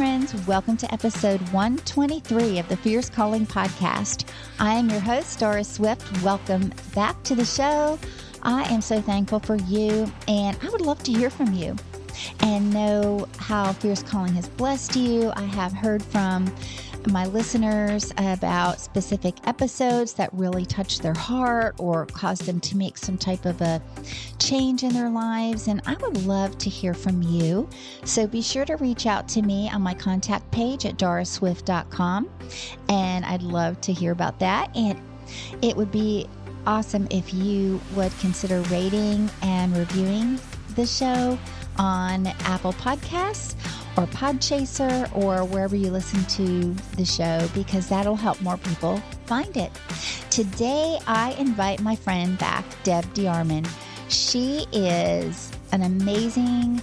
friends. Welcome to episode 123 of the Fierce Calling podcast. I am your host, Doris Swift. Welcome back to the show. I am so thankful for you, and I would love to hear from you and know how Fierce Calling has blessed you. I have heard from my listeners about specific episodes that really touched their heart or caused them to make some type of a change in their lives. And I would love to hear from you. So be sure to reach out to me on my contact page at dorisswift.com. And I'd love to hear about that. And it would be awesome if you would consider rating and reviewing the show on Apple Podcasts or Podchaser or wherever you listen to the show because that'll help more people find it. Today, I invite my friend back, Deb DeArmond. She is an amazing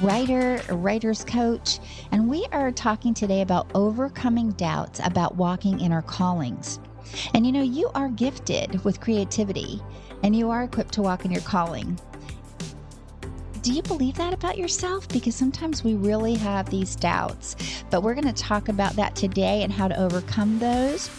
writer, writer's coach, and we are talking today about overcoming doubts about walking in our callings. And you know, you are gifted with creativity and you are equipped to walk in your calling do you believe that about yourself? Because sometimes we really have these doubts. But we're going to talk about that today and how to overcome those.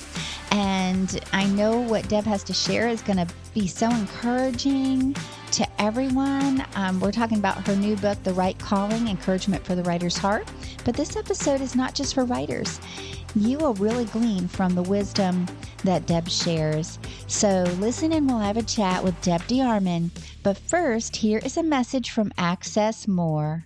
And I know what Deb has to share is going to be so encouraging to everyone. Um, we're talking about her new book, The Write Calling Encouragement for the Writer's Heart. But this episode is not just for writers you will really glean from the wisdom that Deb shares. So listen and we'll have a chat with Deb DeArmond. But first, here is a message from Access More.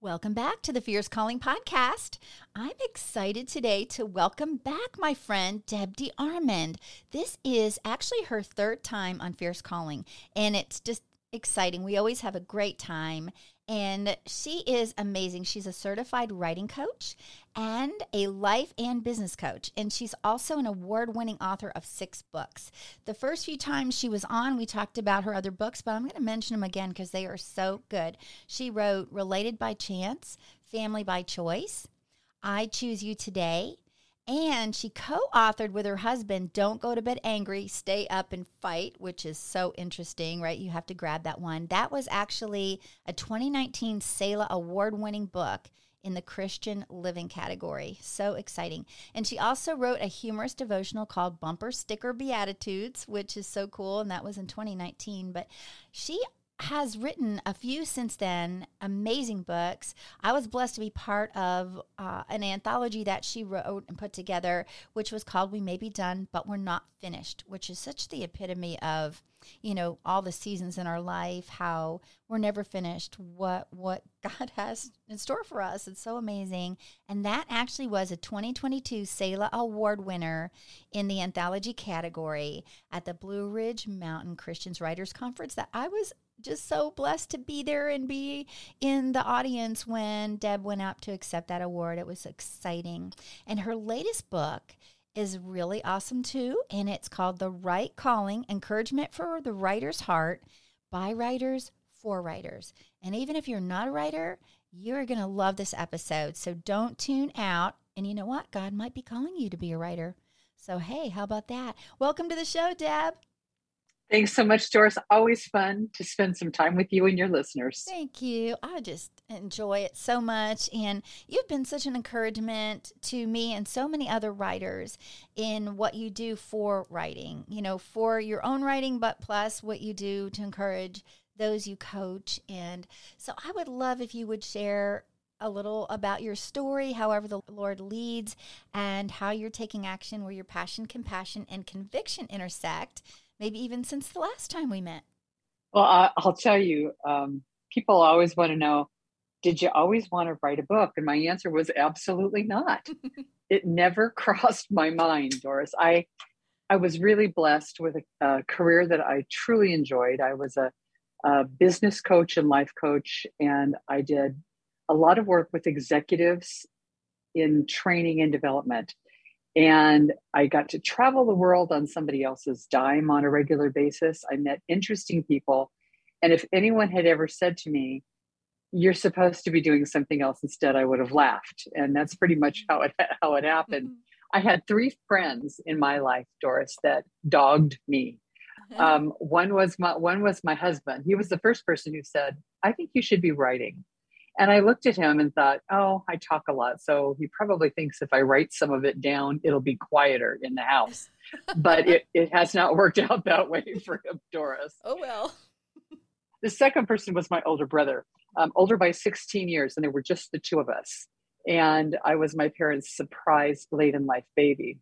Welcome back to the Fierce Calling Podcast. I'm excited today to welcome back my friend Deb DeArmond. This is actually her third time on Fierce Calling, and it's just exciting. We always have a great time. And she is amazing. She's a certified writing coach and a life and business coach. And she's also an award winning author of six books. The first few times she was on, we talked about her other books, but I'm going to mention them again because they are so good. She wrote Related by Chance, Family by Choice, I Choose You Today, and she co authored with her husband, Don't Go to Bed Angry, Stay Up and Fight, which is so interesting, right? You have to grab that one. That was actually a 2019 Selah award winning book in the Christian living category. So exciting. And she also wrote a humorous devotional called Bumper Sticker Beatitudes, which is so cool. And that was in 2019. But she has written a few since then, amazing books. I was blessed to be part of uh, an anthology that she wrote and put together, which was called We May Be Done, But We're Not Finished, which is such the epitome of, you know, all the seasons in our life, how we're never finished, what what God has in store for us. It's so amazing. And that actually was a 2022 Selah Award winner in the anthology category at the Blue Ridge Mountain Christians Writers Conference that I was just so blessed to be there and be in the audience when Deb went out to accept that award. It was exciting. And her latest book is really awesome too. And it's called The Write Calling Encouragement for the Writer's Heart by Writers for Writers. And even if you're not a writer, you're going to love this episode. So don't tune out. And you know what? God might be calling you to be a writer. So, hey, how about that? Welcome to the show, Deb. Thanks so much, Doris. Always fun to spend some time with you and your listeners. Thank you. I just enjoy it so much. And you've been such an encouragement to me and so many other writers in what you do for writing, you know, for your own writing, but plus what you do to encourage those you coach. And so I would love if you would share a little about your story, however the Lord leads, and how you're taking action where your passion, compassion, and conviction intersect maybe even since the last time we met? Well, I, will tell you, um, people always want to know did you always want to write a book? And my answer was absolutely not. it never crossed my mind, Doris. I I was really blessed with a, a, career that I truly enjoyed. I was a a business coach and life coach, and I did a lot of work with executives in training and development. And I got to travel the world on somebody else's dime on a regular basis. I met interesting people. And if anyone had ever said to me, you're supposed to be doing something else instead, I would have laughed. And that's pretty much how it how it happened. I had three friends in my life, Doris, that dogged me. Uh-huh. Um, one was my one was my husband. He was the first person who said, "I think you should be writing." And I looked at him and thought, "Oh, I talk a lot, so he probably thinks if I write some of it down, it'll be quieter in the house." but it it has not worked out that way for him, Doris. Oh well. the second person was my older brother, um, older by 16 years, and there were just the two of us. And I was my parents' surprise late in life baby.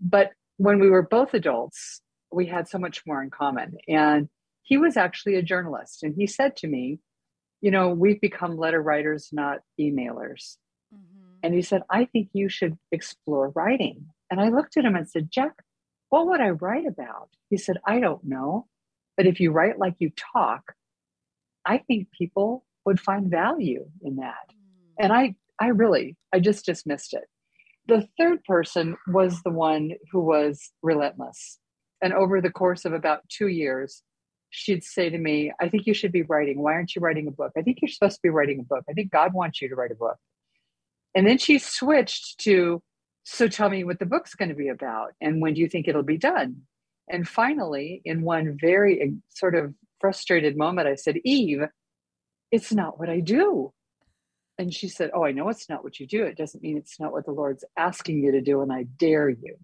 But when we were both adults, we had so much more in common. And he was actually a journalist. And he said to me, You know, we've become letter writers, not emailers. Mm-hmm. And he said, I think you should explore writing. And I looked at him and said, Jack, what would I write about? He said, I don't know. But if you write like you talk, I think people would find value in that. Mm. And I, I really, I just dismissed it. The third person was the one who was relentless. And over the course of about two years, she'd say to me, I think you should be writing. Why aren't you writing a book? I think you're supposed to be writing a book. I think God wants you to write a book. And then she switched to, So tell me what the book's going to be about. And when do you think it'll be done? And finally, in one very uh, sort of frustrated moment, I said, Eve, it's not what I do. And she said, Oh, I know it's not what you do. It doesn't mean it's not what the Lord's asking you to do. And I dare you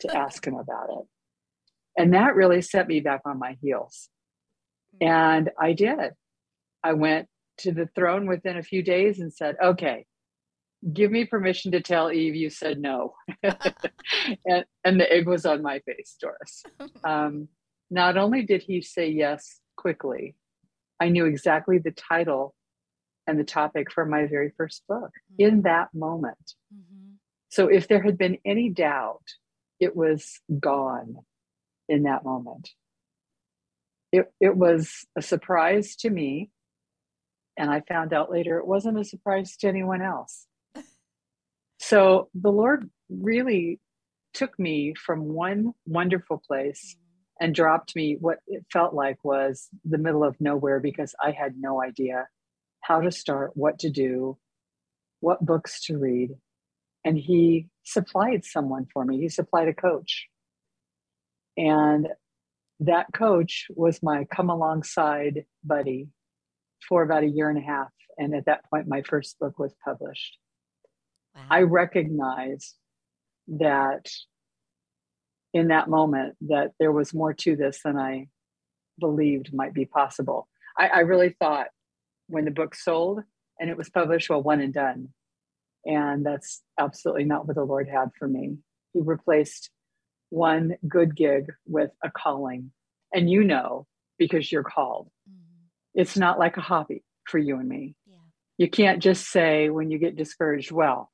to ask him about it. And that really set me back on my heels. Mm. And I did. I went to the throne within a few days and said, Okay, give me permission to tell Eve you said no. and, and the egg was on my face, Doris. Um, not only did he say yes quickly, I knew exactly the title and the topic for my very first book mm-hmm. in that moment. Mm-hmm. So if there had been any doubt, it was gone in that moment. It, it was a surprise to me. And I found out later it wasn't a surprise to anyone else. So the Lord really took me from one wonderful place mm-hmm. and dropped me what it felt like was the middle of nowhere because I had no idea how to start, what to do, what books to read. And he supplied someone for me. He supplied a coach. And that coach was my come alongside buddy for about a year and a half. And at that point, my first book was published. Wow. I recognized that in that moment that there was more to this than I believed might be possible. I, I really thought when the book sold and it was published, well, one and done. And that's absolutely not what the Lord had for me. He replaced one good gig with a calling. And you know, because you're called, mm-hmm. it's not like a hobby for you and me. Yeah. You can't just say when you get discouraged, well,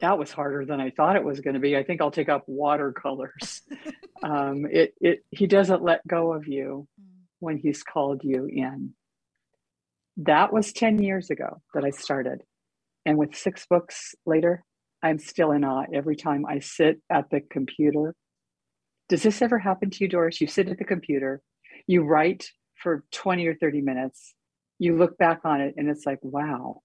that was harder than I thought it was going to be. I think I'll take up watercolors. um, it, it, he doesn't let go of you mm. when he's called you in. That was 10 years ago that I started. And with six books later, I'm still in awe every time I sit at the computer. Does this ever happen to you, Doris? You sit at the computer, you write for 20 or 30 minutes, you look back on it, and it's like, wow,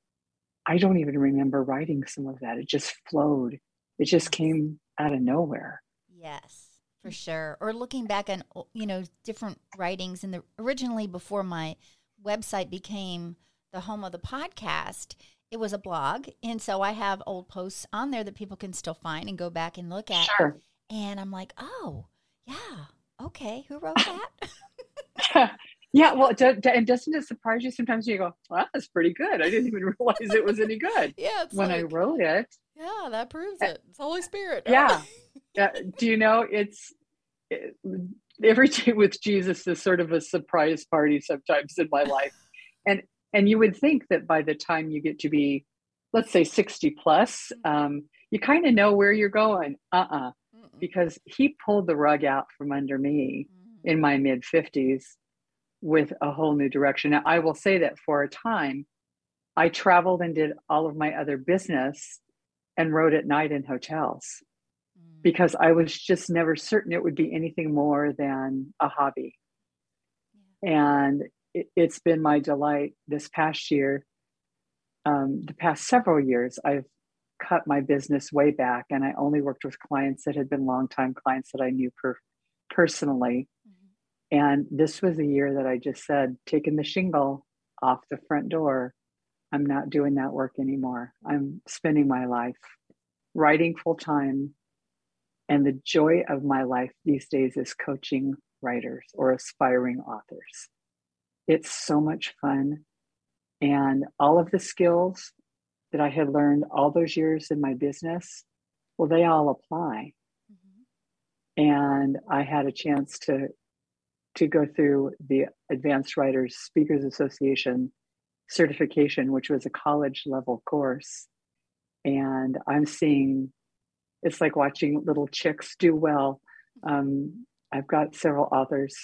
I don't even remember writing some of that. It just flowed. It just came out of nowhere. Yes, for sure. Or looking back on you know different writings in the originally before my website became the home of the podcast, it was a blog, and so I have old posts on there that people can still find and go back and look at. Sure. And I'm like, oh yeah, okay, who wrote that? Yeah, well, do, do, and doesn't it surprise you sometimes? You go, "Well, that's pretty good. I didn't even realize it was any good." yeah, when like, I wrote it. Yeah, that proves it. It's Holy Spirit. Yeah. yeah. Do you know it's it, every day with Jesus is sort of a surprise party sometimes in my life, and and you would think that by the time you get to be, let's say, sixty plus, mm-hmm. um, you kind of know where you're going. Uh uh-uh. Because he pulled the rug out from under me mm-hmm. in my mid fifties with a whole new direction. Now, I will say that for a time, I traveled and did all of my other business and wrote at night in hotels mm. because I was just never certain it would be anything more than a hobby. And it, has been my delight this past year, um, the past several years, I've cut my business way back and I only worked with clients that had been longtime clients that I knew per- personally. Mm-hmm. And this was a year that I just said, taking the shingle off the front door. I'm not doing that work anymore. I'm spending my life writing full time. And the joy of my life these days is coaching writers or aspiring authors. It's so much fun. And all of the skills that I had learned all those years in my business, well, they all apply. Mm-hmm. And I had a chance to to go through the Advanced Writers Speakers Association certification, which was a college level course. And I'm seeing it's like watching little chicks do well. Um, I've got several authors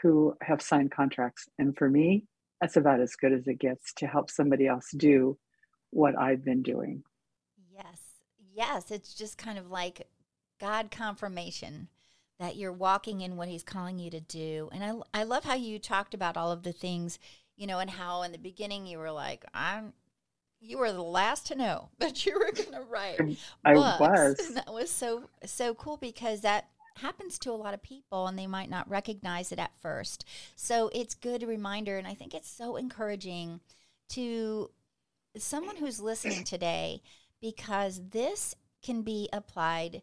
who have signed contracts. And for me, that's about as good as it gets to help somebody else do what I've been doing. Yes. Yes. It's just kind of like God confirmation that you're walking in what he's calling you to do. And I, I love how you talked about all of the things, you know, and how in the beginning you were like, I'm, you were the last to know that you were going to write I books. was. And that was so, so cool because that happens to a lot of people and they might not recognize it at first. So it's good reminder. And I think it's so encouraging to someone who's listening today because this can be applied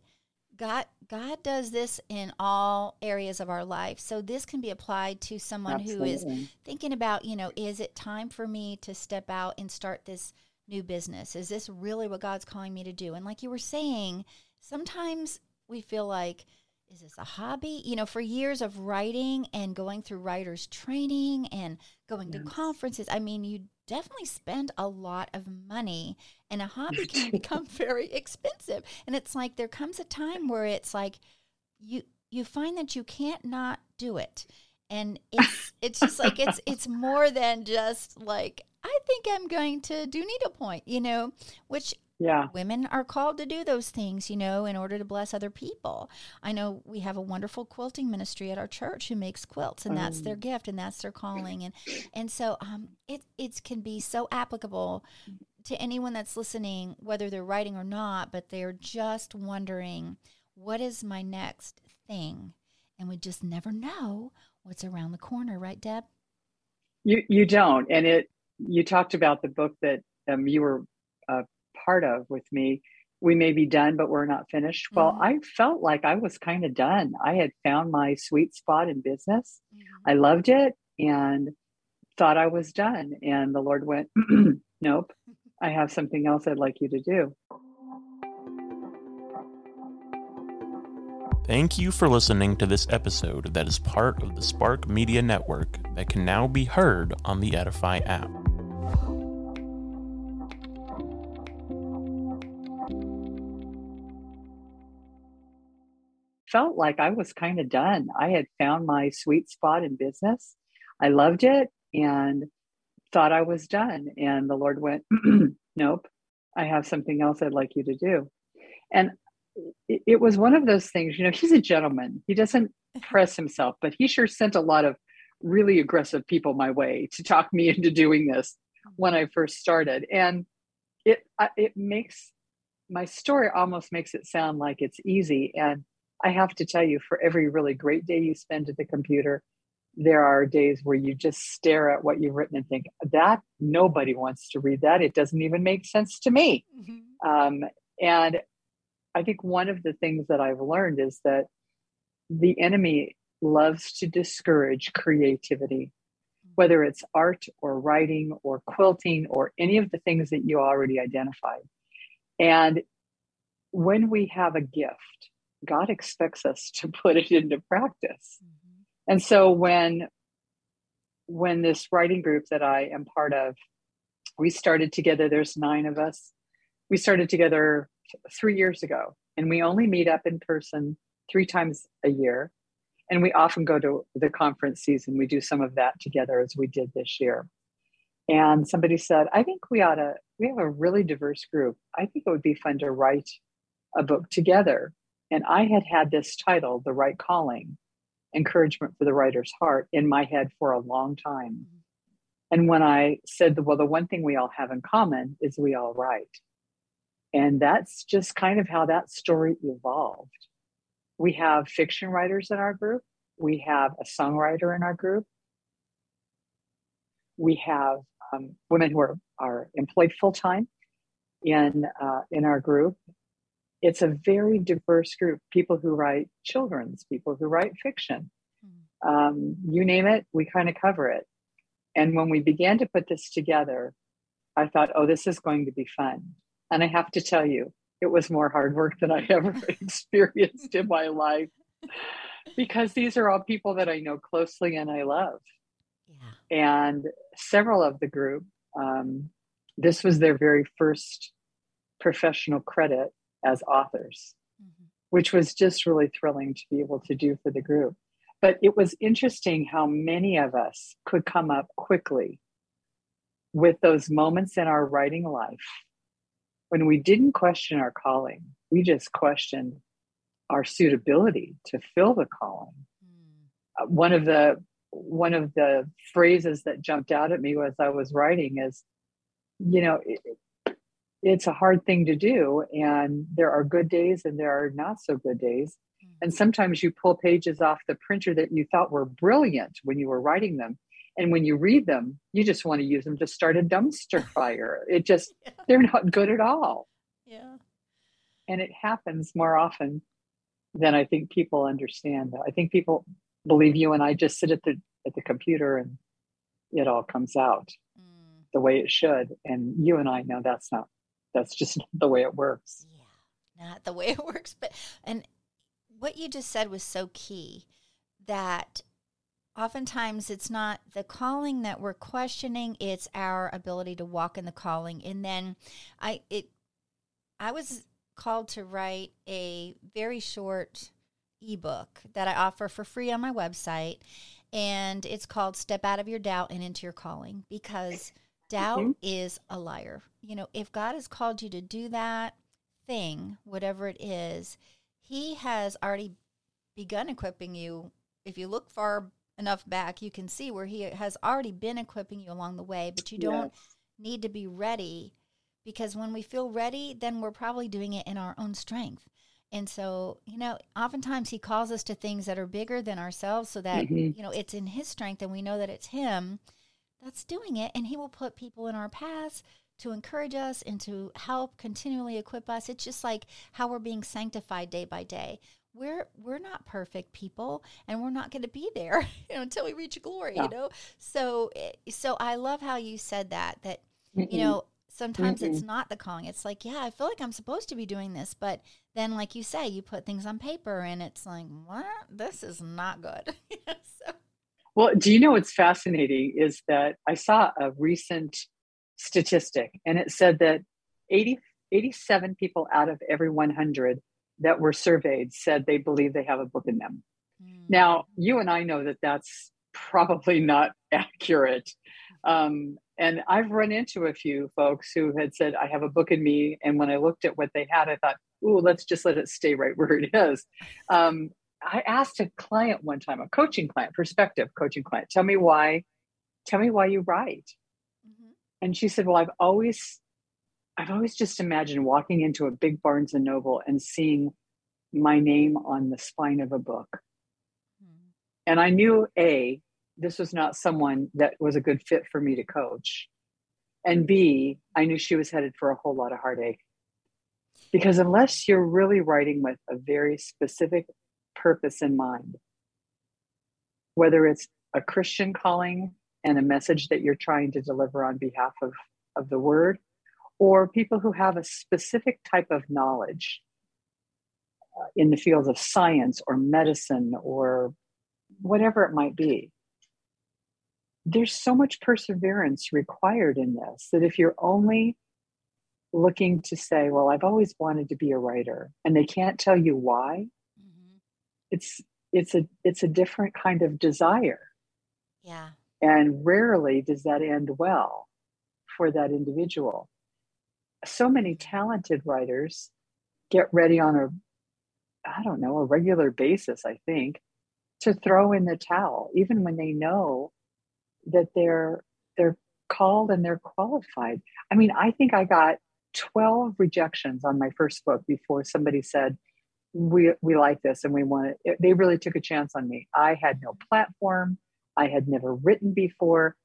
God God does this in all areas of our life. So this can be applied to someone Absolutely. who is thinking about, you know, is it time for me to step out and start this new business? Is this really what God's calling me to do? And like you were saying, sometimes we feel like is this a hobby? You know, for years of writing and going through writers training and going yes. to conferences, I mean, you definitely spend a lot of money and a hobby can become very expensive. And it's like there comes a time where it's like you you find that you can't not do it. And it's it's just like it's it's more than just like I think I'm going to do needlepoint, you know, which yeah. Women are called to do those things you know in order to bless other people. I know we have a wonderful quilting ministry at our church who makes quilts and that's their mm. gift and that's their calling and and so um it it can be so applicable to anyone that's listening whether they're writing or not but they're just wondering what is my next thing? And we just never know what's around the corner right deb? You you don't and it you talked about the book that um, you were uh, part of with me we may be done but we're not finished well mm-hmm. i felt like i was kind of done i had found my sweet spot in business mm-hmm. i loved it and thought i was done and the lord went nope i have something else i'd like you to do Thank you for listening to this episode that is part of the Spark Media Network that can now be heard on the Edify app. Felt like I was kind of done. I had found my sweet spot in business. I loved it and thought I was done. And the Lord went, Nope, I have something else I'd like you to do. And it, it was one of those things, you know, he's a gentleman. He doesn't press himself, but he sure sent a lot of really aggressive people my way to talk me into doing this when I first started. And it it makes my story almost makes it sound like it's easy. And I have to tell you, for every really great day you spend at the computer, there are days where you just stare at what you've written and think, that nobody wants to read that. It doesn't even make sense to me. Mm-hmm. Um, and I think one of the things that I've learned is that the enemy loves to discourage creativity, mm-hmm. whether it's art or writing or quilting or any of the things that you already identified. And when we have a gift, God expects us to put it into practice. Mm-hmm. And so when when this writing group that I am part of, we started together, there's nine of us. We started together three years ago, and we only meet up in person three times a year. And we often go to the conference season. We do some of that together as we did this year. And somebody said, I think we ought to, we have a really diverse group. I think it would be fun to write a book together. And I had had this title, The Write Calling Encouragement for the Writer's Heart, in my head for a long time. And when I said, well, the one thing we all have in common is we all write. And that's just kind of how that story evolved. We have fiction writers in our group. We have a songwriter in our group. We have um, women who are, are employed full time in uh, in our group. It's a very diverse group. People who write children's, people who write fiction, hmm. um, you name it, we kind of cover it. And when we began to put this together, I thought, oh, this is going to be fun. And I have to tell you, it was more hard work than I ever experienced in my life because these are all people that I know closely and I love. Yeah. And several of the group, um, this was their very first professional credit as authors, mm-hmm. which was just really thrilling to be able to do for the group. But it was interesting how many of us could come up quickly with those moments in our writing life when we didn't question our calling, we just questioned our suitability to fill the calling. Mm. Uh, one of the one of the phrases that jumped out at me as I was writing is, you know, it, it's a hard thing to do, and there are good days and there are not so good days. And sometimes you pull pages off the printer that you thought were brilliant when you were writing them, and when you read them you just want to use them to start a dumpster fire it just yeah. they're not good at all yeah and it happens more often than i think people understand i think people believe you and i just sit at the at the computer and it all comes out mm. the way it should and you and i know that's not that's just the way it works. Yeah not the way it works but and what you just said was so key that oftentimes it's not the calling that we're questioning it's our ability to walk in the calling. And then i it i was called to write a very short ebook that i offer for free on my website and it's called step out of your doubt and into your calling because doubt mm-hmm. is a liar you know if god has called you to do that thing whatever it is he has already begun equipping you if you look far enough back, you can see where he has already been equipping you along the way, but you don't yes. need to be ready because when we feel ready, then we're probably doing it in our own strength. And so, you know, oftentimes he calls us to things that are bigger than ourselves so that, mm-hmm. you know, it's in his strength and we know that it's him that's doing it. And he will put people in our paths to encourage us and to help continually equip us. It's just like how we're being sanctified day by day we're we're not perfect people and we're not going to be there you know, until we reach glory yeah. you know so eh, so i love how you said that that Mm-mm. you know sometimes Mm-mm. it's not the calling it's like yeah i feel like i'm supposed to be doing this but then like you say you put things on paper and it's like what this is not good so. Well do you know what's fascinating is that i saw a recent statistic and it said that 80 87 people out of every 100 that were surveyed said they believe they have a book in them. Mm. Now, you and I know that that's probably not accurate. Um, and I've run into a few folks who had said, I have a book in me. And when I looked at what they had, I thought, ooh, let's just let it stay right where it is. Um, I asked a client one time, a coaching client, prospective coaching client, tell me why, tell me why you write. Mm-hmm. And she said, Well, I've always I've always just imagined walking into a big Barnes and Noble and seeing my name on the spine of a book. Mm. And I knew A, this was not someone that was a good fit for me to coach. And B, I knew she was headed for a whole lot of heartache. Because unless you're really writing with a very specific purpose in mind, whether it's a Christian calling and a message that you're trying to deliver on behalf of, of the word, or people who have a specific type of knowledge uh, in the fields of science or medicine or whatever it might be. There's so much perseverance required in this that if you're only looking to say, Well, I've always wanted to be a writer, and they can't tell you why. It's it's a it's a different kind of desire. Yeah. and rarely does that end well for that individual. So many talented writers get ready on a i don't know a regular basis i think to throw in the towel even when they know that they're they're called and they're qualified. I mean i think i got 12 rejections on my first book before somebody said we we like this and we want it. They really took a chance on me. I had no platform. I had never written before.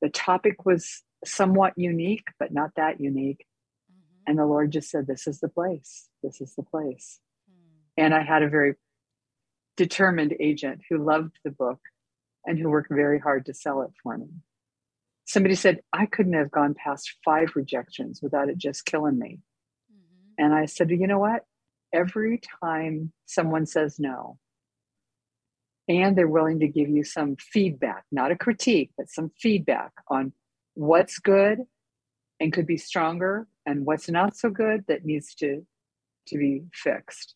The topic was somewhat unique but not that unique. Mhm. and the lord just said this is the place. This is the place. Hmm. and i had a very determined agent who loved the book and who worked very hard to sell it for me. Somebody said i couldn't have gone past five rejections without it just killing me. Mm-hmm. and I said, you know what? Every time someone says no, and they're willing to give you some feedback, not a critique, but some feedback on what's good and could be stronger and what's not so good that needs to, to be fixed,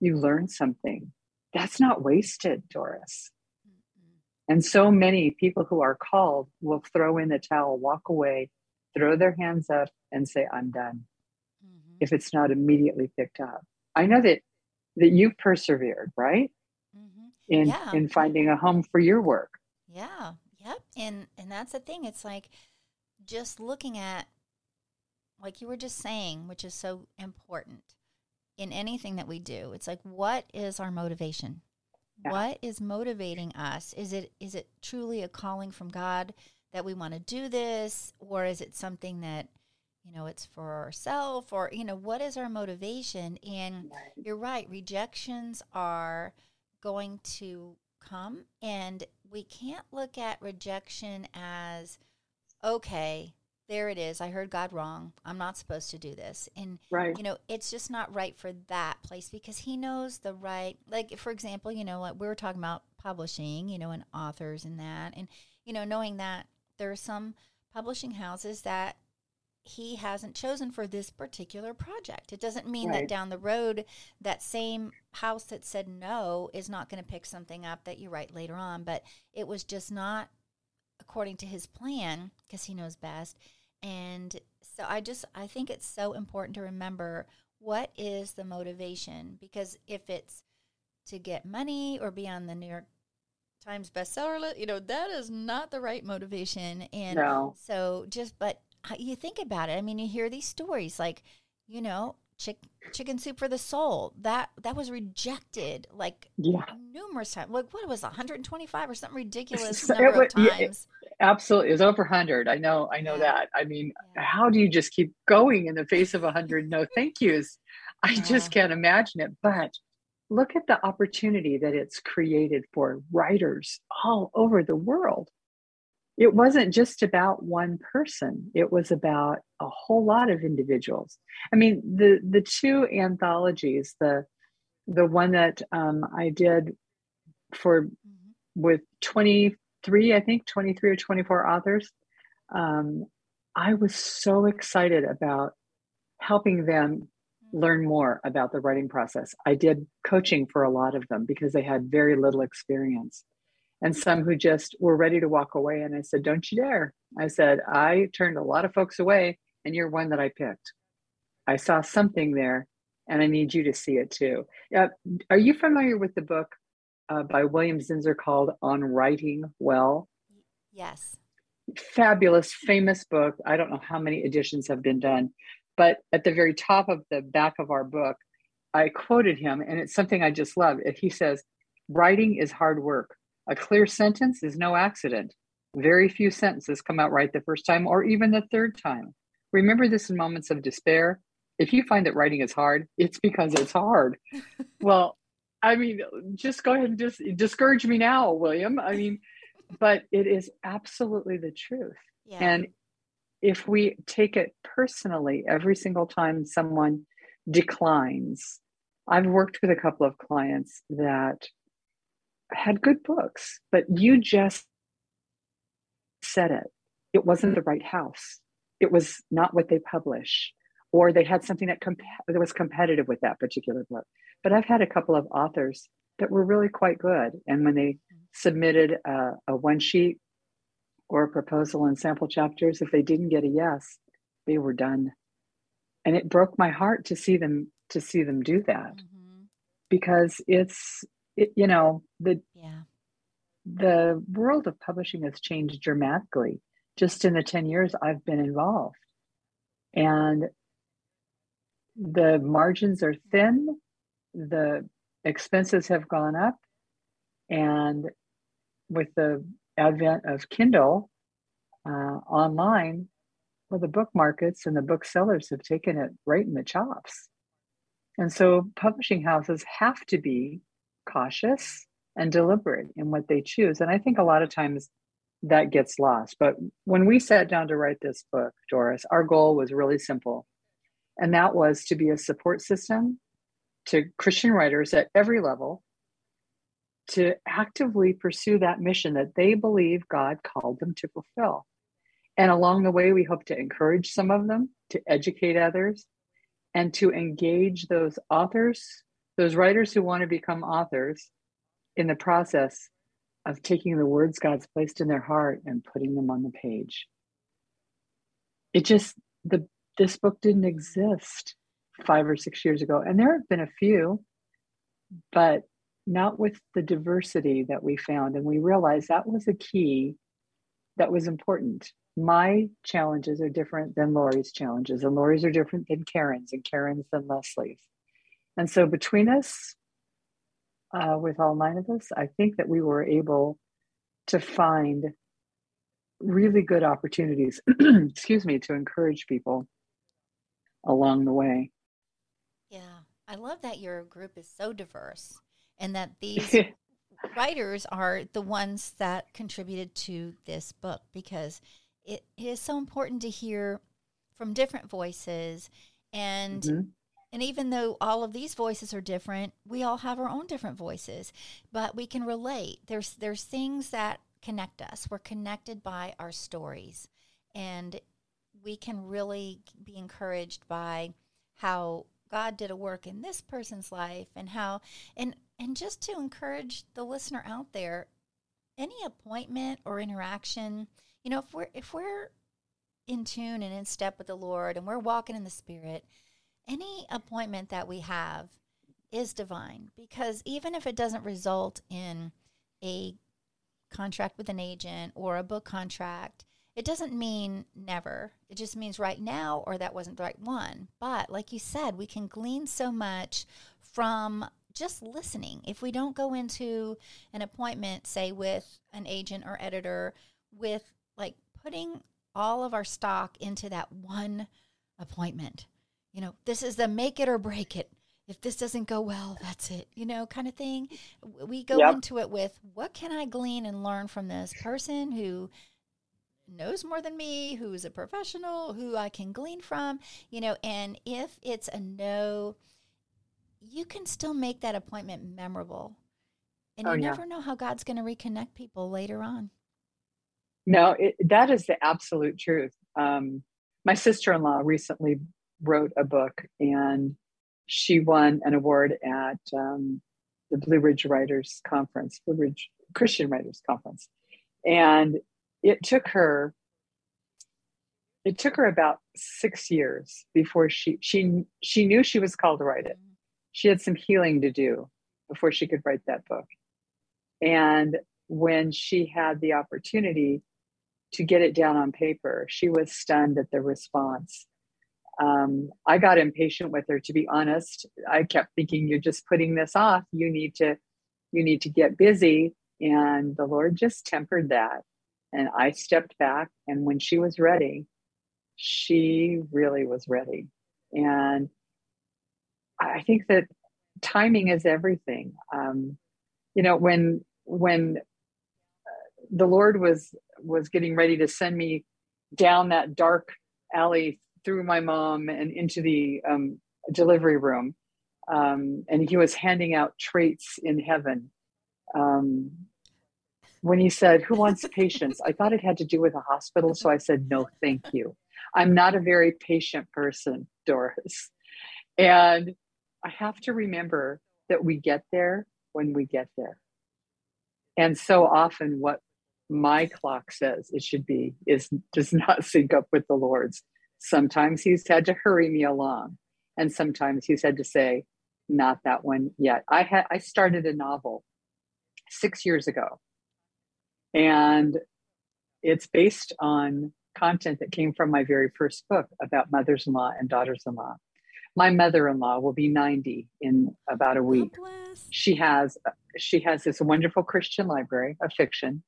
you learn something. That's not wasted, Doris. Mhm. And so many people who are called will throw in the towel, walk away, throw their hands up, and say, I'm done Mhm. if it's not immediately picked up. I know that that you've persevered, right? Mhm. In Yeah. in finding a home for your work. Yeah. Yep. And and that's the thing. It's like just looking at like you were just saying, which is so important in anything that we do. It's like what is our motivation? Yeah. What is motivating us? Is it is it truly a calling from God that we want to do this or is it something that you know it's for ourselves or you know what is our motivation and you're right. Rejections are going to come, and we can't look at rejection as, okay, there it is. I heard God wrong. I'm not supposed to do this. And, Right. you know, it's just not right for that place because He knows the right, like, for example, you know, what we were talking about publishing, you know, and authors and that. And, you know, knowing that there are some publishing houses that he hasn't chosen for this particular project. It doesn't mean that down the road, that same house that said no is not going to pick something up that you write later on, but it was just not according to his plan because he knows best. And so I just, I think it's so important to remember what is the motivation because if it's to get money or be on the New York Times bestseller list, you know, that is not the right motivation. And No. so just, but you think about it. I mean, you hear these stories like, you know, chick, chicken soup for the soul. That that was rejected like Yeah. numerous times. Like what was it, 125 or something ridiculous number of wa- yeah, it- times. Absolutely. It was over 100. I know I know Yeah. that. I mean, how do you just keep going in the face of 100 no thank yous? I just can't imagine it. But look at the opportunity that it's created for writers all over the world. It wasn't just about one person. It was about a whole lot of individuals. I mean, the the two anthologies, the the one that um, I did for Mhm. with 23, I think 23 or 24 authors. Um, I was so excited about helping them learn more about the writing process. I did coaching for a lot of them because they had very little experience. And some who just were ready to walk away. And I said, Don't you dare. I said, I turned a lot of folks away, and you're one that I picked. I saw something there, and I need you to see it too. Uh, are you familiar with the book uh, by William Zinsser called On Writing Well? Yes. Fabulous, famous book. I don't know how many editions have been done, but at the very top of the back of our book, I quoted him, and it's something I just love. He says, Writing is hard work. A clear sentence is no accident. Very few sentences come out right the first time or even the third time. Remember this in moments of despair. If you find that writing is hard, it's because it's hard. well, I mean, just go ahead and just discourage me now, William. I mean, but it is absolutely the truth. Yeah. And if we take it personally every single time someone declines, I've worked with a couple of clients that had good books, but you just said it. It wasn't the right house. It was not what they publish, or they had something that, comp- that was competitive with that particular book. But I've had a couple of authors that were really quite good. And when they submitted a, a one sheet or a proposal and sample chapters, if they didn't get a yes, they were done. And it broke my heart to see them to see them do that mm-hmm. because it's it, you know the yeah the world of publishing has changed dramatically just in the 10 years I've been involved. And the margins are thin, the expenses have gone up, and with the advent of Kindle uh, online, well, the book markets and the booksellers have taken it right in the chops. And so publishing houses have to be cautious and deliberate in what they choose. And I think a lot of times that gets lost. But when we sat down to write this book, Doris, our goal was really simple. And that was to be a support system to Christian writers at every level to actively pursue that mission that they believe God called them to fulfill. And along the way, we hope to encourage some of them, to educate others, and to engage those authors, those writers who want to become authors in the process of taking the words God's placed in their heart and putting them on the page. It just the this book didn't exist five or six years ago, and there have been a few, but not with the diversity that we found. And we realized that was a key that was important. My challenges are different than Lori's challenges, and Lori's are different than Karen's, and Karen's than Leslie's. And so between us, uh, with all nine of us, I think that we were able to find really good opportunities, excuse me, to encourage people along the way. Yeah, I love that your group is so diverse and that these writers are the ones that contributed to this book because it, it is so important to hear from different voices and mm-hmm. And even though all of these voices are different, we all have our own different voices, but we can relate. There's there's things that connect us. We're connected by our stories. And we can really be encouraged by how God did a work in this person's life and how and and just to encourage the listener out there any appointment or interaction, you know, if we're if we're in tune and in step with the Lord and we're walking in the spirit, any appointment that we have is divine because even if it doesn't result in a contract with an agent or a book contract, it doesn't mean never. It just means right now or that wasn't the right one. But like you said, we can glean so much from just listening. If we don't go into an appointment, say with an agent or editor, with like putting all of our stock into that one appointment you know, this is the make it or break it. If this doesn't go well, that's it, you know, kind of thing. We go yep. into it with what can I glean and learn from this person who knows more than me, who is a professional, who I can glean from, you know, and if it's a no, you can still make that appointment memorable. And oh, you yeah. never know how God's going to reconnect people later on. No, it, that is the absolute truth. Um, my sister in law recently wrote a book and she won an award at um, the Blue Ridge Writers Conference, Blue Ridge Christian Writers Conference. And it took her it took her about six years before she she she knew she was called to write it. She had some healing to do before she could write that book. And when she had the opportunity to get it down on paper, she was stunned at the response um, I got impatient with her, to be honest. I kept thinking, you're just putting this off. You need to, you need to get busy. And the Lord just tempered that. And I stepped back. And when she was ready, she really was ready. And I think that timing is everything. Um, you know, when when uh, the Lord was was getting ready to send me down that dark alley through my mom and into the um, delivery room. Um, and he was handing out traits in heaven. Um, when he said, Who wants patience? I thought it had to do with a hospital. So I said, No, thank you. I'm not a very patient person, Doris. And I have to remember that we get there when we get there. And so often, what my clock says it should be is does not sync up with the Lord's. Sometimes He's had to hurry me along, and sometimes He's had to say, "Not that one yet." I had I started a novel six years ago, and it's based on content that came from my very first book about mothers-in-law and daughters-in-law. My mother-in-law will be 90 in about a week. She has she has this wonderful Christian library of fiction.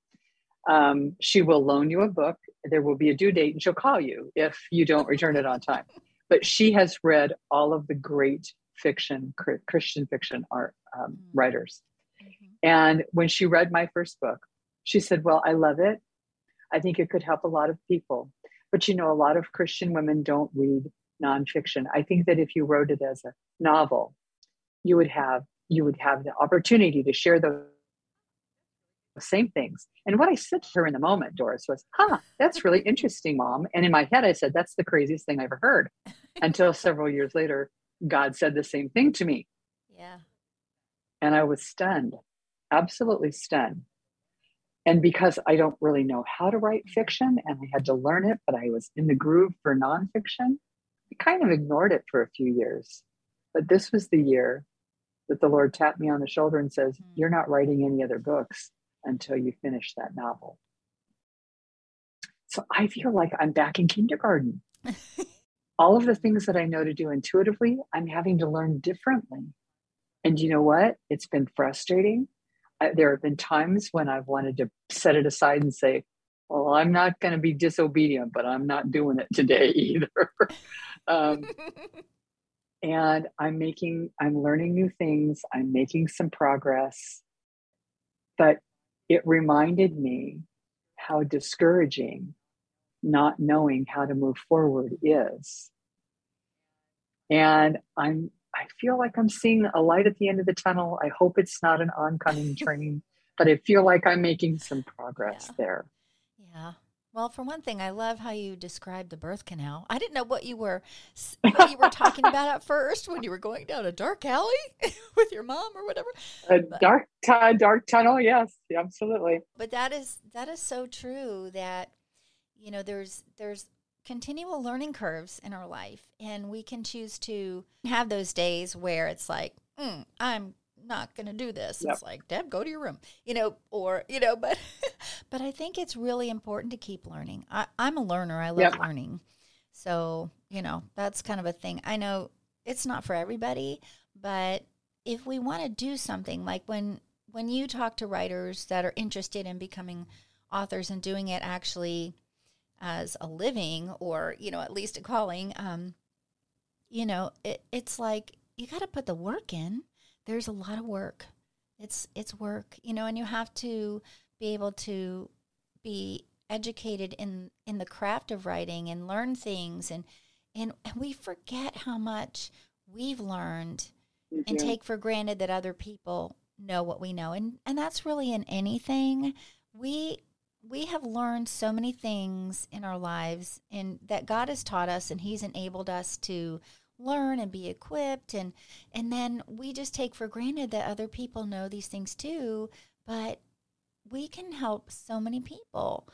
Um, she will loan you a book. There will be a due date, and she'll call you if you don't return it on time. But she has read all of the great fiction, Christian fiction art um, mm-hmm. writers. Mm-hmm. And when she read my first book, she said, "Well, I love it. I think it could help a lot of people. But you know, a lot of Christian women don't read nonfiction. I think that if you wrote it as a novel, you would have you would have the opportunity to share those same things. And what I said to her in the moment, Doris, was, huh, that's really interesting, mom. And in my head, I said, that's the craziest thing I ever heard. Until several years later, God said the same thing to me. Yeah. And I was stunned, absolutely stunned. And because I don't really know how to write fiction and I had to learn it, but I was in the groove for nonfiction, I kind of ignored it for a few years. But this was the year that the Lord tapped me on the shoulder and says, mm-hmm. You're not writing any other books until you finish that novel. So I feel like I'm back in kindergarten. All of the things that I know to do intuitively, I'm having to learn differently. And you know what? It's been frustrating. I, there have been times when I've wanted to set it aside and say, well, I'm not going to be disobedient, but I'm not doing it today either. um, and I'm making, I'm learning new things. I'm making some progress. But it reminded me how discouraging not knowing how to move forward is. And I'm I feel like I'm seeing a light at the end of the tunnel. I hope it's not an oncoming train, but I feel like I'm making some progress yeah. there. Yeah. Well, for one thing, I love how you described the birth canal. I didn't know what you were what you were talking about at first when you were going down a dark alley with your mom or whatever. A but, dark t- dark tunnel, yes, absolutely. But that is that is so true that you know there's there's continual learning curves in our life and we can choose to have those days where it's like, mm, I'm not going to do this. Yep. It's like, Deb, go to your room, you know, or, you know, but, but I think it's really important to keep learning. I, am a learner. I love yep. learning. So, you know, that's kind of a thing. I know it's not for everybody, but if we want to do something like when, when you talk to writers that are interested in becoming authors and doing it actually as a living or, you know, at least a calling, um, you know, it, it's like you got to put the work in there's a lot of work. It's it's work, you know, and you have to be able to be educated in in the craft of writing and learn things and and, and we forget how much we've learned mm-hmm. and take for granted that other people know what we know. And and that's really in anything. We we have learned so many things in our lives and that God has taught us and he's enabled us to learn and be equipped. And and then we just take for granted that other people know these things too but we can help so many people.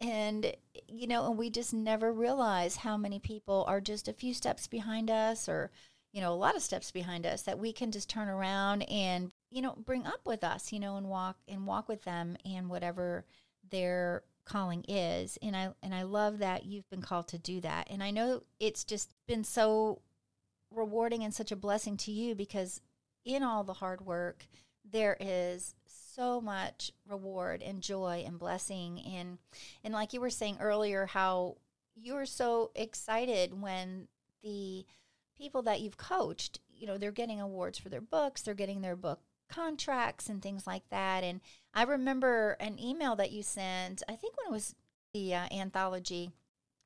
And you know and we just never realize how many people are just a few steps behind us or you know a lot of steps behind us that we can just turn around and you know bring up with us you know and walk and walk with them and whatever their calling is. And I and I love that you've been called to do that. And I know it's just been so rewarding and such a blessing to you because in all the hard work, there is so much reward and joy and blessing and and like you were saying earlier how you were so excited when the people that you've coached you know they're getting awards for their books they're getting their book contracts and things like that and i remember an email that you sent i think when it was the uh, anthology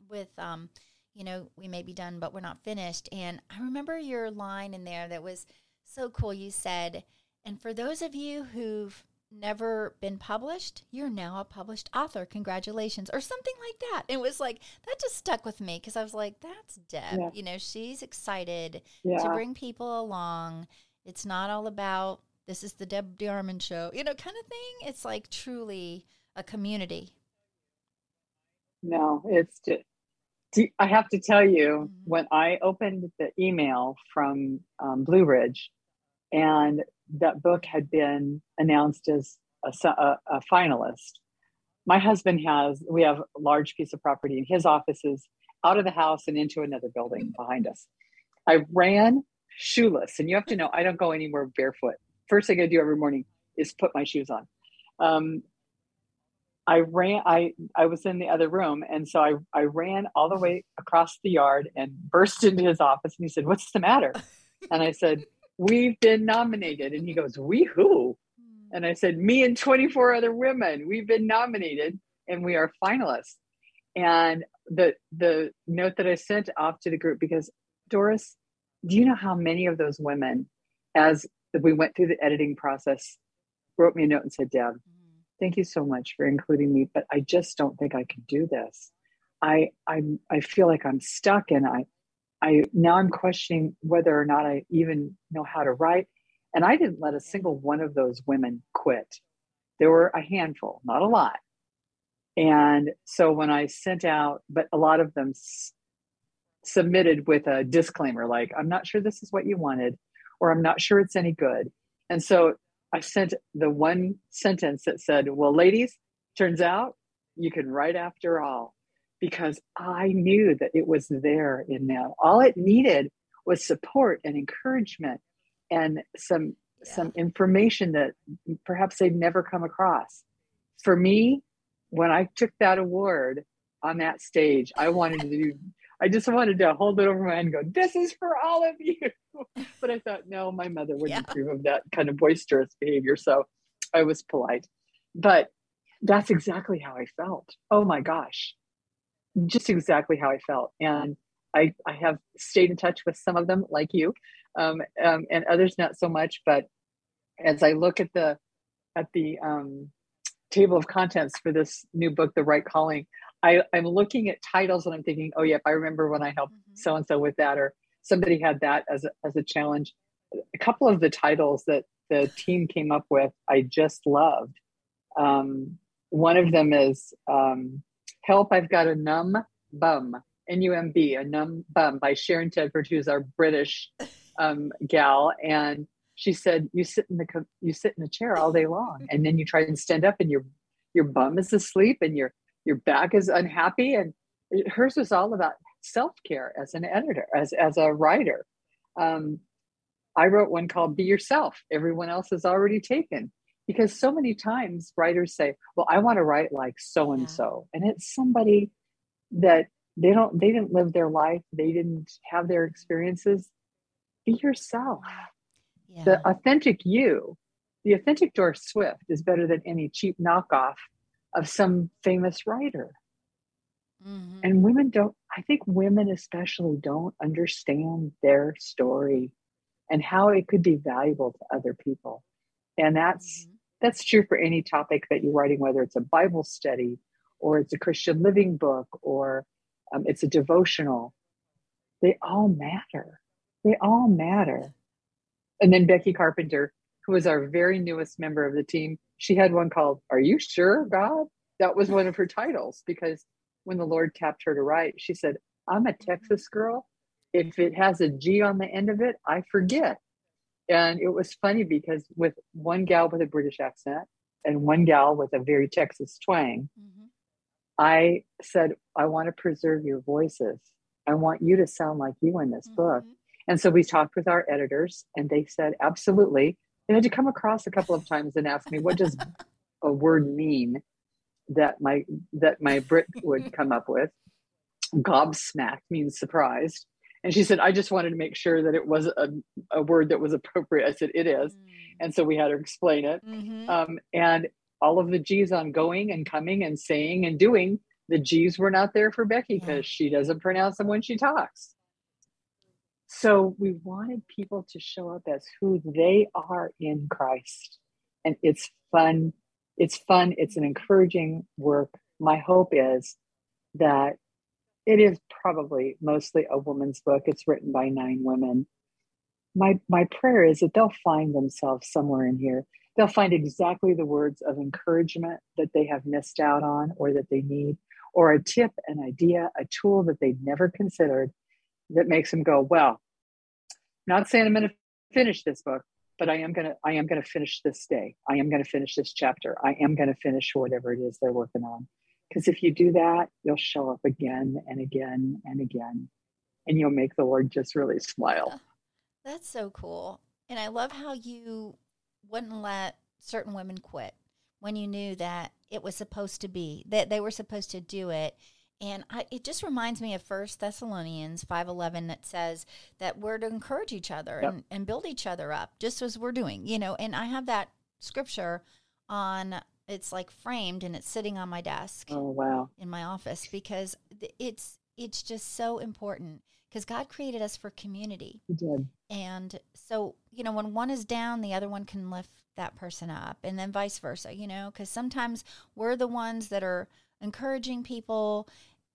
with um, you know, we may be done, but we're not finished. And I remember your line in there that was so cool. You said, and for those of you who've never been published, you're now a published author. Congratulations, or something like that. It was like that just stuck with me because I was like, that's Deb. Yeah. You know, she's excited yeah. to bring people along. It's not all about this is the Deb DeArmond show, you know, kind of thing. It's like truly a community. No, it's just, I have to tell you, mm-hmm. when I opened the email from um, Blue Ridge and that book had been announced as a, a, a finalist, my husband has, we have a large piece of property and his office is out of the house and into another building behind us. I ran shoeless, and you have to know I don't go anywhere barefoot. First thing I do every morning is put my shoes on. Um, I ran. I I was in the other room, and so I I ran all the way across the yard and burst into his office. And he said, "What's the matter?" And I said, "We've been nominated." And he goes, "We who?" Hmm. And I said, "Me and 24 other women. We've been nominated, and we are finalists." And the the note that I sent off to the group because Doris, do you know how many of those women, as we went through the editing process, wrote me a note and said, "Deb, hmm. thank you so much for including me, but I just don't think I can do this. I I I feel like I'm stuck, and I I now I'm questioning whether or not I even know how to write." And I didn't let a single one of those women quit. There were a handful, not a lot, and so when I sent out, but a lot of them s- submitted with a disclaimer like, I'm not sure this is what you wanted, or I'm not sure it's any good. And so I sent the one sentence that said, Well, ladies, turns out you can write after all, because I knew that it was there in them. All it needed was support and encouragement and some yeah. some information that perhaps they'd never come across. For me, when I took that award on that stage, I wanted to do, I just wanted to hold it over my head and go, this is for all of you. but I thought, no, my mother wouldn't yeah. approve of that kind of boisterous behavior. So I was polite. But that's exactly how I felt. Oh my gosh. Just exactly how I felt. And I, I have stayed in touch with some of them like you um, um, and others not so much. But as I look at the, at the, um, table of contents for this new book, The Write Calling, I, I'm looking at titles and I'm thinking, oh, yep, I remember when I helped so and so with that, or somebody had that as a, as a challenge. A couple of the titles that the team came up with, I just loved. Um, one of them is um, Help, I've Got a Numb Bum, N U M B, a numb bum by Sharon Tedford, who's our British um, gal. And she said you sit in the you sit in a chair all day long and then you try and stand up and your your bum is asleep and your your back is unhappy. And hers was all about self-care as an editor as as a writer. Um, i wrote one called be yourself. Everyone else is already taken because so many times writers say well i want to write like so and so and it's somebody that they don't they didn't live their life they didn't have their experiences be yourself yeah. The authentic you, the authentic Doris Swift is better than any cheap knockoff of some famous writer. Mm-hmm. And women don't, I think women especially don't understand their story and how it could be valuable to other people. And that's mm-hmm. That's true for any topic that you're writing, whether it's a Bible study or it's a Christian living book or um, it's a devotional. They all matter. They all matter. And then Becky Carpenter, who was our very newest member of the team, she had one called Are You Sure, God? That was one of her titles because when the Lord tapped her to write, she said, I'm a Texas girl. If it has a G on the end of it, I forget. And it was funny because with one gal with a British accent and one gal with a very Texas twang, mm-hmm. I said, I want to preserve your voices. I want you to sound like you in this mm-hmm. book. And so we talked with our editors, and they said, absolutely. And they had to come across a couple of times and ask me, what does a word mean that my that my Brit would come up with? Gobsmacked means surprised. And she said, I just wanted to make sure that it was a, a word that was appropriate. I said, it is. Mm. And so we had her explain it. Mm-hmm. Um, and all of the G's on going and coming and saying and doing, the G's were not there for Becky because yeah. she doesn't pronounce them when she talks. So we wanted people to show up as who they are in Christ. And it's fun. It's fun. It's an encouraging work. My hope is that it is probably mostly a woman's book. It's written by nine women. my my prayer is that they'll find themselves somewhere in here. They'll find exactly the words of encouragement that they have missed out on or that they need, or a tip, an idea, a tool that they've never considered that makes them go, well, not saying I'm to finish this book, but I am to I am going to finish this day. I am going to finish this chapter. I am going to finish whatever it is they're working on. Because if you do that, you'll show up again and again and again, and you'll make the Lord just really smile. That's so cool. And I love how you wouldn't let certain women quit when you knew that it was supposed to be, that they were supposed to do it. And I, it just reminds me of First Thessalonians 5.11 that says that we're to encourage each other yep. and, and build each other up, just as we're doing, you know. And I have that scripture on, it's like framed and it's sitting on my desk. Oh, wow. In my office because it's, it's just so important because God created us for community. He did. And so, you know, when one is down, the other one can lift that person up, and then vice versa, you know, because sometimes we're the ones that are encouraging people,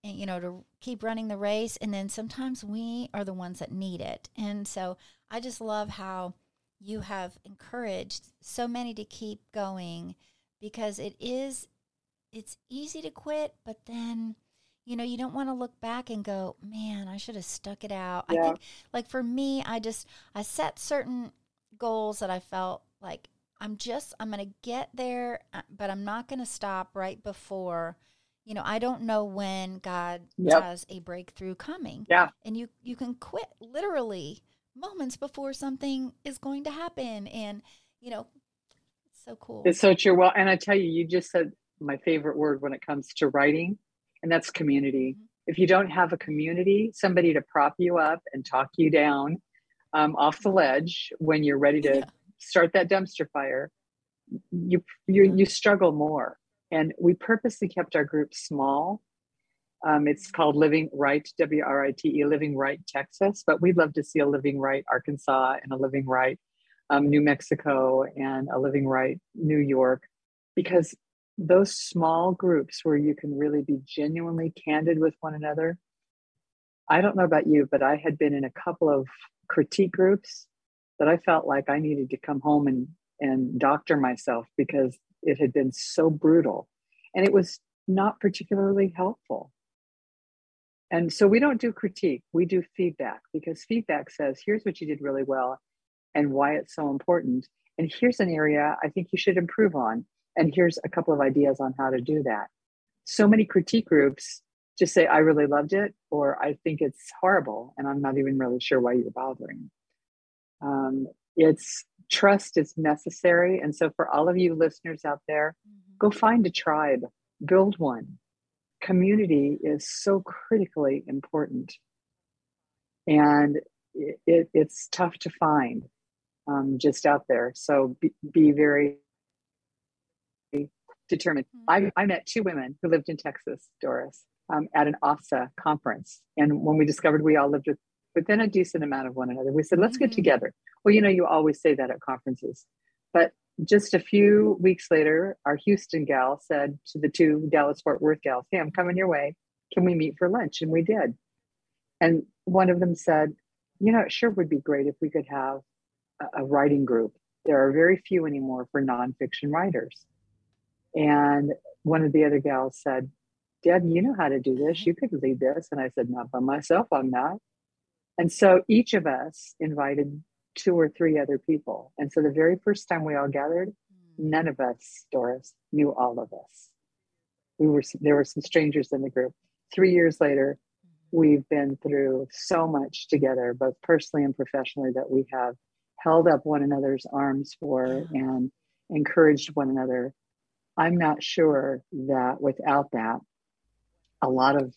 and, you know, to keep running the race. And then sometimes we are the ones that need it. And so I just love how you have encouraged so many to keep going because it is, it's easy to quit, but then you know, you don't want to look back and go, man, I should have stuck it out. Yeah. I think, like for me, I just, I set certain goals that I felt like I'm just, I'm going to get there, uh, but I'm not going to stop right before. You know, I don't know when God yep. has a breakthrough coming. Yeah. And you, you can quit literally moments before something is going to happen. And, you know, so cool. It's so true. Well, and I tell you, you just said my favorite word when it comes to writing and that's community. Mm-hmm. If you don't have a community, somebody to prop you up and talk you down um, off the ledge when you're ready to yeah. start that dumpster fire, you you you struggle more. And we purposely kept our group small. Um, it's mm-hmm. called Living Write, W R I T E, Living Write Texas. But we'd love to see a Living Write Arkansas and a Living Write um, New Mexico and a Living Write New York, because those small groups where you can really be genuinely candid with one another. I don't know about you, but I had been in a couple of critique groups that I felt like I needed to come home and, and doctor myself because it had been so brutal and it was not particularly helpful. And so we don't do critique, we do feedback because feedback says, here's what you did really well and why it's so important. And here's an area I think you should improve on. And here's a couple of ideas on how to do that. So many critique groups just say, I really loved it, or I think it's horrible, and I'm not even really sure why you're bothering. Um, it's trust is necessary. And so, for all of you listeners out there, mm-hmm. go find a tribe, build one. Community is so critically important. And it, it, it's tough to find um, just out there. So be, be very determined. Mm-hmm. I, I met two women who lived in Texas, Doris, um, at an ASA conference. And when we discovered we all lived with, within a decent amount of one another, we said, let's mm-hmm. get together. Well, you know, you always say that at conferences. But just a few weeks later, our Houston gal said to the two Dallas Fort Worth gals, Hey, I'm coming your way. Can we meet for lunch? And we did. And one of them said, You know, it sure would be great if we could have a, writing group. There are very few anymore for nonfiction writers. And one of the other gals said, Deb, you know how to do this. You could lead this. And I said, Not by myself, I'm not. And so each of us invited two or three other people. And so the very first time we all gathered, hmm. none of us, Doris, knew all of us. We were there were some strangers in the group. Three years later, hmm. we've been through so much together, both personally and professionally, that we have held up one another's arms for and encouraged one another I'm not sure that without that, a lot of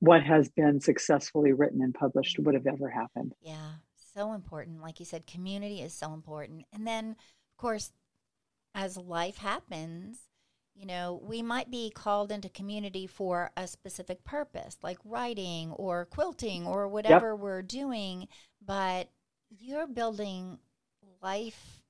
what has been successfully written and published would have ever happened. Yeah, so important. Like you said, community is so important. And then, of course, as life happens, you know, we might be called into community for a specific purpose, like writing or quilting or whatever yep. we're doing, but you're building life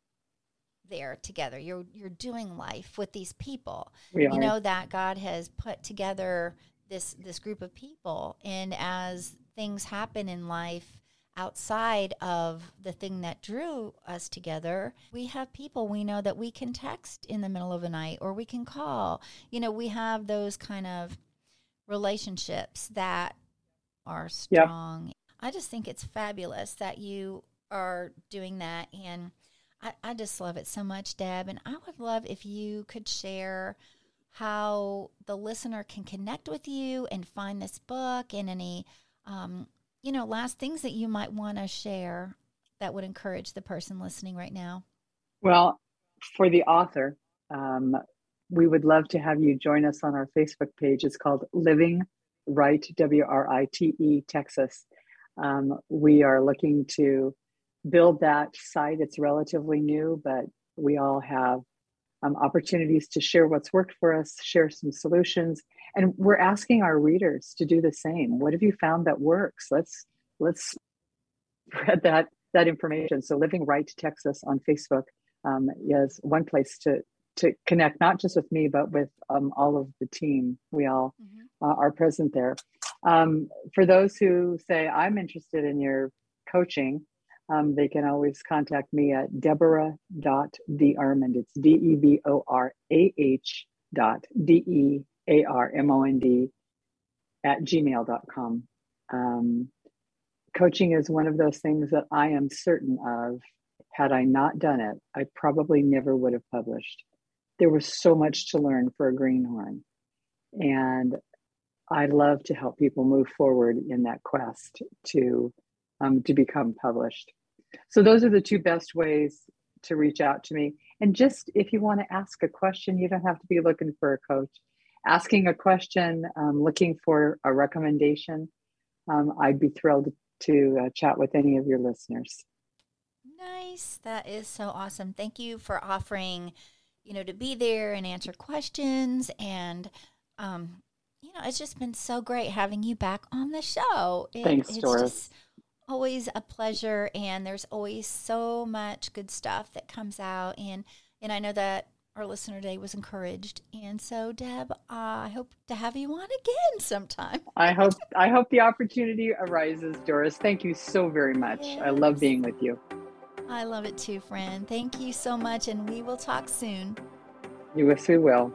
there together. You're you're doing life with these people. We you know that God has put together this this group of people, and as things happen in life, outside of the thing that drew us together, we have people we know that we can text in the middle of the night or we can call. You know, we have those kind of relationships that are strong. I just think it's fabulous that you are doing that. And I, I just love it so much, Deb. And I would love if you could share how the listener can connect with you and find this book and any um, you know, last things that you might want to share that would encourage the person listening right now? Well, for the author, um, we would love to have you join us on our Facebook page. It's called Living Write, W R I T E, Texas. Um, we are looking to build that site. It's relatively new, but we all have um, opportunities to share what's worked for us, share some solutions, and we're asking our readers to do the same. What have you found that works? Let's let's spread that that information. So, Living Write Texas on Facebook um, is one place to to connect, not just with me, but with um, all of the team. We all mm-hmm. uh, are present there. Um, for those who say, I'm interested in your coaching, um, they can always contact me at deborah.dearmond. It's D E B O R A H dot D E A R M O N D at gmail.com. Um, coaching is one of those things that I am certain of. Had I not done it, I probably never would have published. There was so much to learn for a greenhorn. And I love to help people move forward in that quest to um, to become published. So those are the two best ways to reach out to me. And just if you want to ask a question, you don't have to be looking for a coach. Asking a question, um, looking for a recommendation, um, I'd be thrilled to uh, chat with any of your listeners. Nice. That is so awesome. Thank you for offering, you know, to be there and answer questions. And, um, you know, it's just been so great having you back on the show. It, Thanks, Doris. Just, always a pleasure and there's always so much good stuff that comes out and and I know that our listener today was encouraged and so Deb uh, I hope to have you on again sometime I hope I hope the opportunity arises Doris thank you so very much yes. I love being with you I love it too friend thank you so much and we will talk soon You yes we will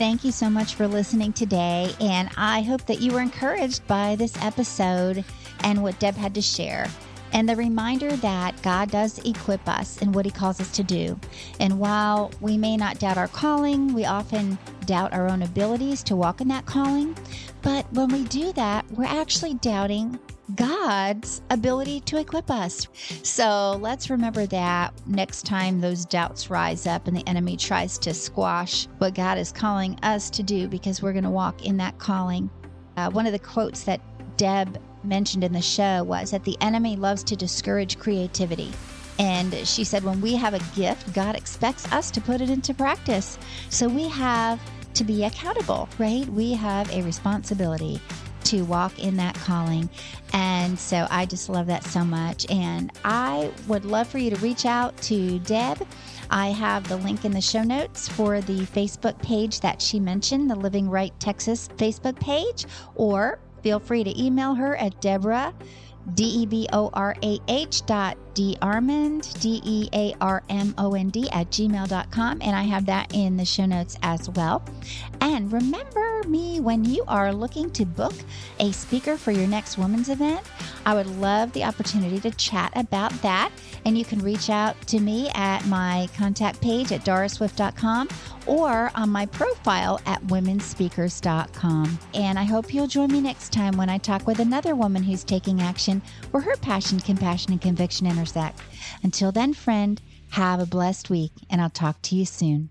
Thank you so much for listening today, and I hope that you were encouraged by this episode and what Deb had to share. And the reminder that God does equip us in what He calls us to do. And while we may not doubt our calling, we often doubt our own abilities to walk in that calling. But when we do that, we're actually doubting God's ability to equip us. So let's remember that next time those doubts rise up and the enemy tries to squash what God is calling us to do because we're going to walk in that calling. Uh, one of the quotes that Deb mentioned in the show was that the enemy loves to discourage creativity. And she said, when we have a gift, God expects us to put it into practice. So we have to be accountable, right? We have a responsibility to walk in that calling. And so I just love that so much. And I would love for you to reach out to Deb. I have the link in the show notes for the Facebook page that she mentioned, the Living Write Texas Facebook page, or feel free to email her at Deborah D E B O R A H dot DeArmond, D E A R M O N D at gmail.com. And I have that in the show notes as well. And remember me when you are looking to book a speaker for your next women's event. I would love the opportunity to chat about that. And you can reach out to me at my contact page at doriswift.com or on my profile at womenspeakers.com. And I hope you'll join me next time when I talk with another woman who's taking action where her passion, compassion, and conviction intersect. Until then, friend, have a blessed week, and I'll talk to you soon.